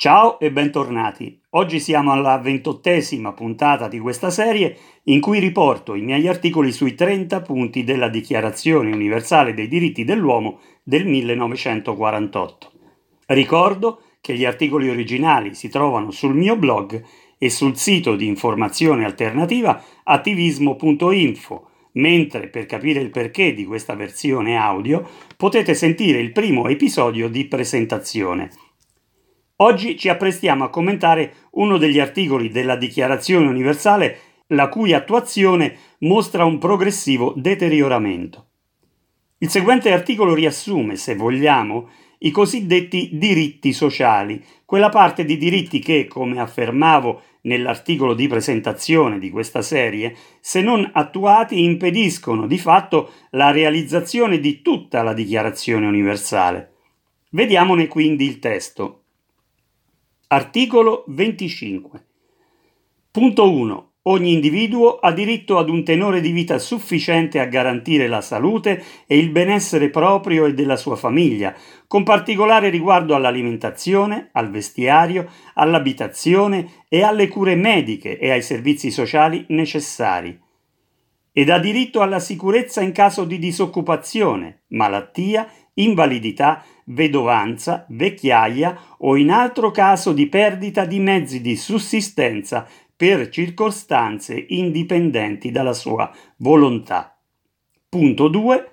Ciao e bentornati. Oggi siamo alla ventottesima puntata di questa serie in cui riporto i miei articoli sui 30 punti della Dichiarazione universale dei diritti dell'uomo del 1948. Ricordo che gli articoli originali si trovano sul mio blog e sul sito di informazione alternativa attivismo.info, mentre per capire il perché di questa versione audio potete sentire il primo episodio di presentazione Oggi ci apprestiamo a commentare uno degli articoli della Dichiarazione universale la cui attuazione mostra un progressivo deterioramento. Il seguente articolo riassume, se vogliamo, i cosiddetti diritti sociali, quella parte di diritti che, come affermavo nell'articolo di presentazione di questa serie, se non attuati impediscono di fatto la realizzazione di tutta la Dichiarazione universale. Vediamone quindi il testo. Articolo 25. Punto 1. Ogni individuo ha diritto ad un tenore di vita sufficiente a garantire la salute e il benessere proprio e della sua famiglia, con particolare riguardo all'alimentazione, al vestiario, all'abitazione e alle cure mediche e ai servizi sociali necessari. Ed ha diritto alla sicurezza in caso di disoccupazione, malattia, invalidità, vedovanza, vecchiaia o in altro caso di perdita di mezzi di sussistenza per circostanze indipendenti dalla sua volontà. Punto 2.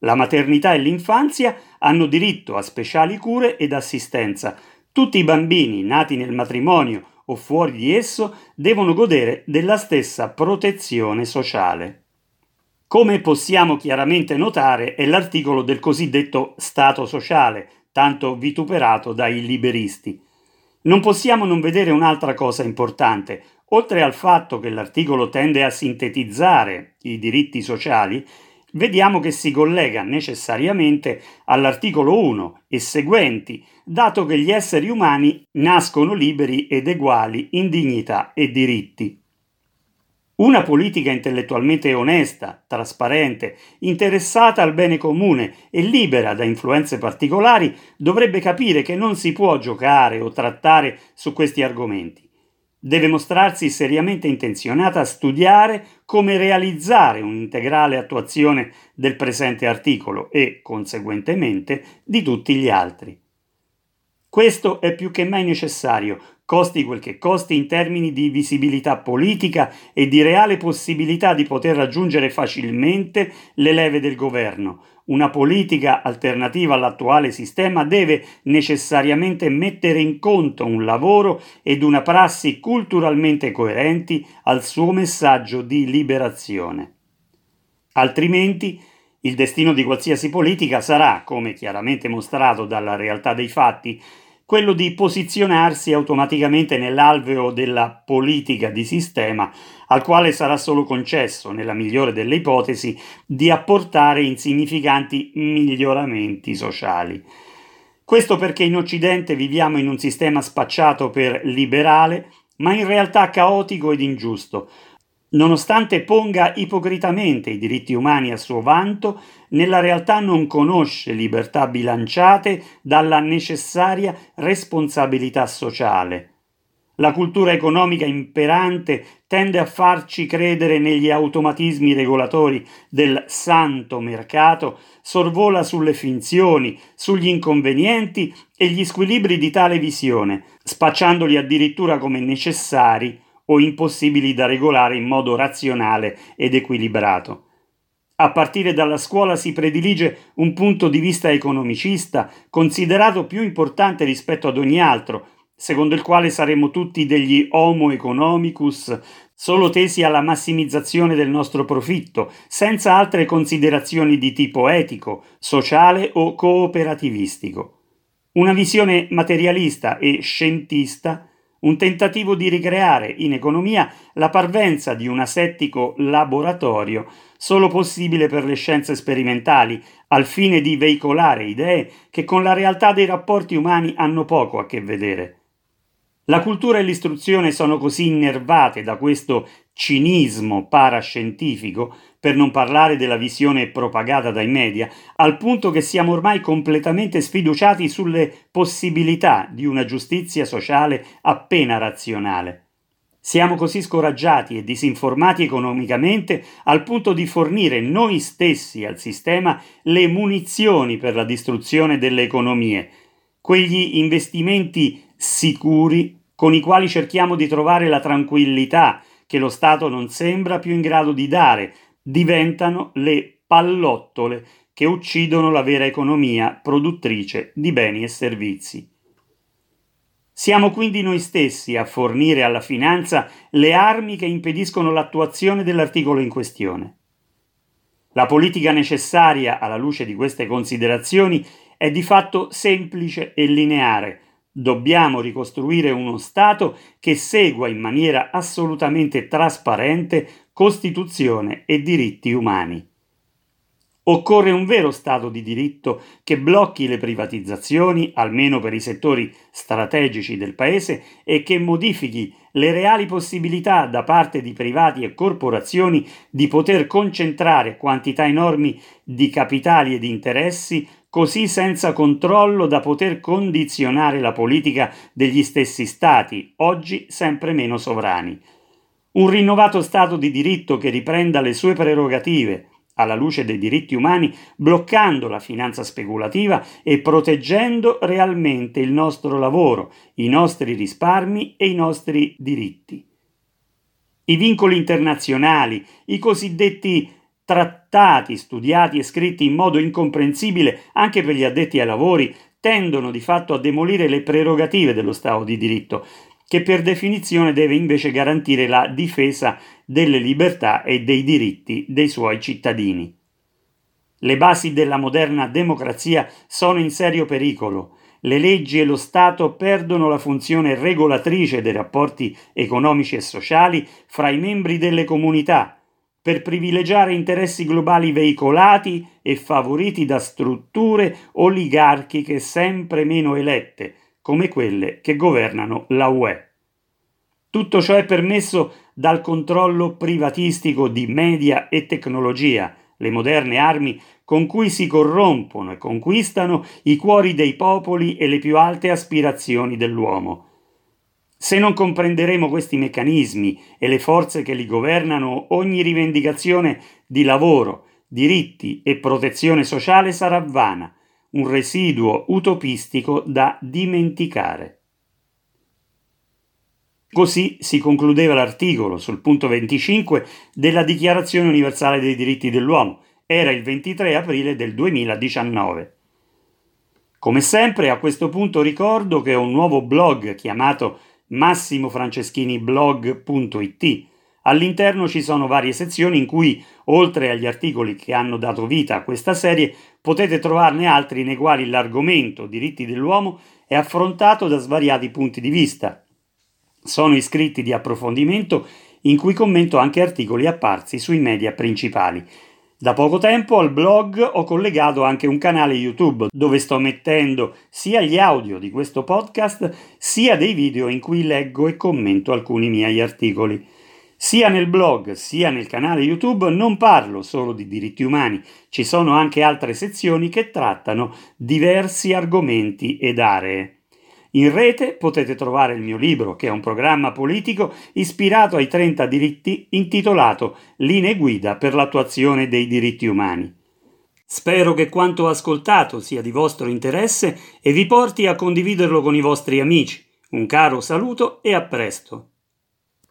La maternità e l'infanzia hanno diritto a speciali cure ed assistenza. Tutti i bambini nati nel matrimonio o fuori di esso devono godere della stessa protezione sociale. Come possiamo chiaramente notare è l'articolo del cosiddetto Stato sociale, tanto vituperato dai liberisti. Non possiamo non vedere un'altra cosa importante. Oltre al fatto che l'articolo tende a sintetizzare i diritti sociali, vediamo che si collega necessariamente all'articolo 1 e seguenti, dato che gli esseri umani nascono liberi ed eguali in dignità e diritti. Una politica intellettualmente onesta, trasparente, interessata al bene comune e libera da influenze particolari dovrebbe capire che non si può giocare o trattare su questi argomenti. Deve mostrarsi seriamente intenzionata a studiare come realizzare un'integrale attuazione del presente articolo e, conseguentemente, di tutti gli altri. Questo è più che mai necessario costi quel che costi in termini di visibilità politica e di reale possibilità di poter raggiungere facilmente le leve del governo. Una politica alternativa all'attuale sistema deve necessariamente mettere in conto un lavoro ed una prassi culturalmente coerenti al suo messaggio di liberazione. Altrimenti il destino di qualsiasi politica sarà, come chiaramente mostrato dalla realtà dei fatti, quello di posizionarsi automaticamente nell'alveo della politica di sistema al quale sarà solo concesso, nella migliore delle ipotesi, di apportare insignificanti miglioramenti sociali. Questo perché in Occidente viviamo in un sistema spacciato per liberale, ma in realtà caotico ed ingiusto, Nonostante ponga ipocritamente i diritti umani a suo vanto, nella realtà non conosce libertà bilanciate dalla necessaria responsabilità sociale. La cultura economica imperante tende a farci credere negli automatismi regolatori del santo mercato, sorvola sulle finzioni, sugli inconvenienti e gli squilibri di tale visione, spacciandoli addirittura come necessari o impossibili da regolare in modo razionale ed equilibrato. A partire dalla scuola si predilige un punto di vista economicista, considerato più importante rispetto ad ogni altro, secondo il quale saremmo tutti degli homo economicus, solo tesi alla massimizzazione del nostro profitto, senza altre considerazioni di tipo etico, sociale o cooperativistico. Una visione materialista e scientista un tentativo di ricreare in economia la parvenza di un asettico laboratorio solo possibile per le scienze sperimentali, al fine di veicolare idee che con la realtà dei rapporti umani hanno poco a che vedere. La cultura e l'istruzione sono così innervate da questo cinismo parascientifico, per non parlare della visione propagata dai media, al punto che siamo ormai completamente sfiduciati sulle possibilità di una giustizia sociale appena razionale. Siamo così scoraggiati e disinformati economicamente al punto di fornire noi stessi al sistema le munizioni per la distruzione delle economie, quegli investimenti sicuri con i quali cerchiamo di trovare la tranquillità che lo Stato non sembra più in grado di dare, diventano le pallottole che uccidono la vera economia produttrice di beni e servizi. Siamo quindi noi stessi a fornire alla finanza le armi che impediscono l'attuazione dell'articolo in questione. La politica necessaria alla luce di queste considerazioni è di fatto semplice e lineare, Dobbiamo ricostruire uno Stato che segua in maniera assolutamente trasparente Costituzione e diritti umani. Occorre un vero Stato di diritto che blocchi le privatizzazioni, almeno per i settori strategici del Paese, e che modifichi le reali possibilità da parte di privati e corporazioni di poter concentrare quantità enormi di capitali e di interessi così senza controllo da poter condizionare la politica degli stessi Stati, oggi sempre meno sovrani. Un rinnovato Stato di diritto che riprenda le sue prerogative, alla luce dei diritti umani, bloccando la finanza speculativa e proteggendo realmente il nostro lavoro, i nostri risparmi e i nostri diritti. I vincoli internazionali, i cosiddetti trattati studiati e scritti in modo incomprensibile anche per gli addetti ai lavori tendono di fatto a demolire le prerogative dello Stato di diritto, che per definizione deve invece garantire la difesa delle libertà e dei diritti dei suoi cittadini. Le basi della moderna democrazia sono in serio pericolo. Le leggi e lo Stato perdono la funzione regolatrice dei rapporti economici e sociali fra i membri delle comunità, per privilegiare interessi globali veicolati e favoriti da strutture oligarchiche sempre meno elette, come quelle che governano la UE. Tutto ciò è permesso dal controllo privatistico di media e tecnologia, le moderne armi con cui si corrompono e conquistano i cuori dei popoli e le più alte aspirazioni dell'uomo. Se non comprenderemo questi meccanismi e le forze che li governano, ogni rivendicazione di lavoro, diritti e protezione sociale sarà vana, un residuo utopistico da dimenticare. Così si concludeva l'articolo sul punto 25 della Dichiarazione universale dei diritti dell'uomo. Era il 23 aprile del 2019. Come sempre, a questo punto ricordo che ho un nuovo blog chiamato massimofranceschiniblog.it. All'interno ci sono varie sezioni in cui, oltre agli articoli che hanno dato vita a questa serie, potete trovarne altri nei quali l'argomento diritti dell'uomo è affrontato da svariati punti di vista. Sono iscritti di approfondimento in cui commento anche articoli apparsi sui media principali. Da poco tempo al blog ho collegato anche un canale YouTube dove sto mettendo sia gli audio di questo podcast sia dei video in cui leggo e commento alcuni miei articoli. Sia nel blog sia nel canale YouTube non parlo solo di diritti umani, ci sono anche altre sezioni che trattano diversi argomenti ed aree. In rete potete trovare il mio libro, che è un programma politico ispirato ai 30 diritti intitolato Linee guida per l'attuazione dei diritti umani. Spero che quanto ascoltato sia di vostro interesse e vi porti a condividerlo con i vostri amici. Un caro saluto e a presto.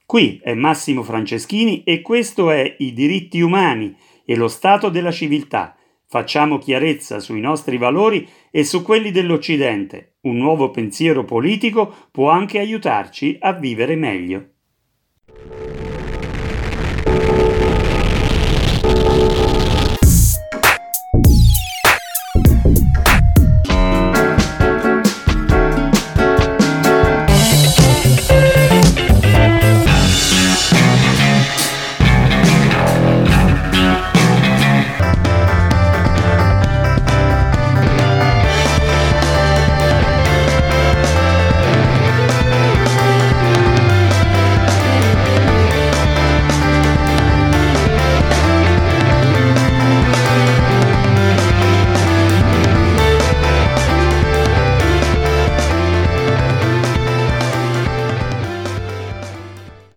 Qui è Massimo Franceschini e questo è I diritti umani e lo stato della civiltà Facciamo chiarezza sui nostri valori e su quelli dell'Occidente. Un nuovo pensiero politico può anche aiutarci a vivere meglio.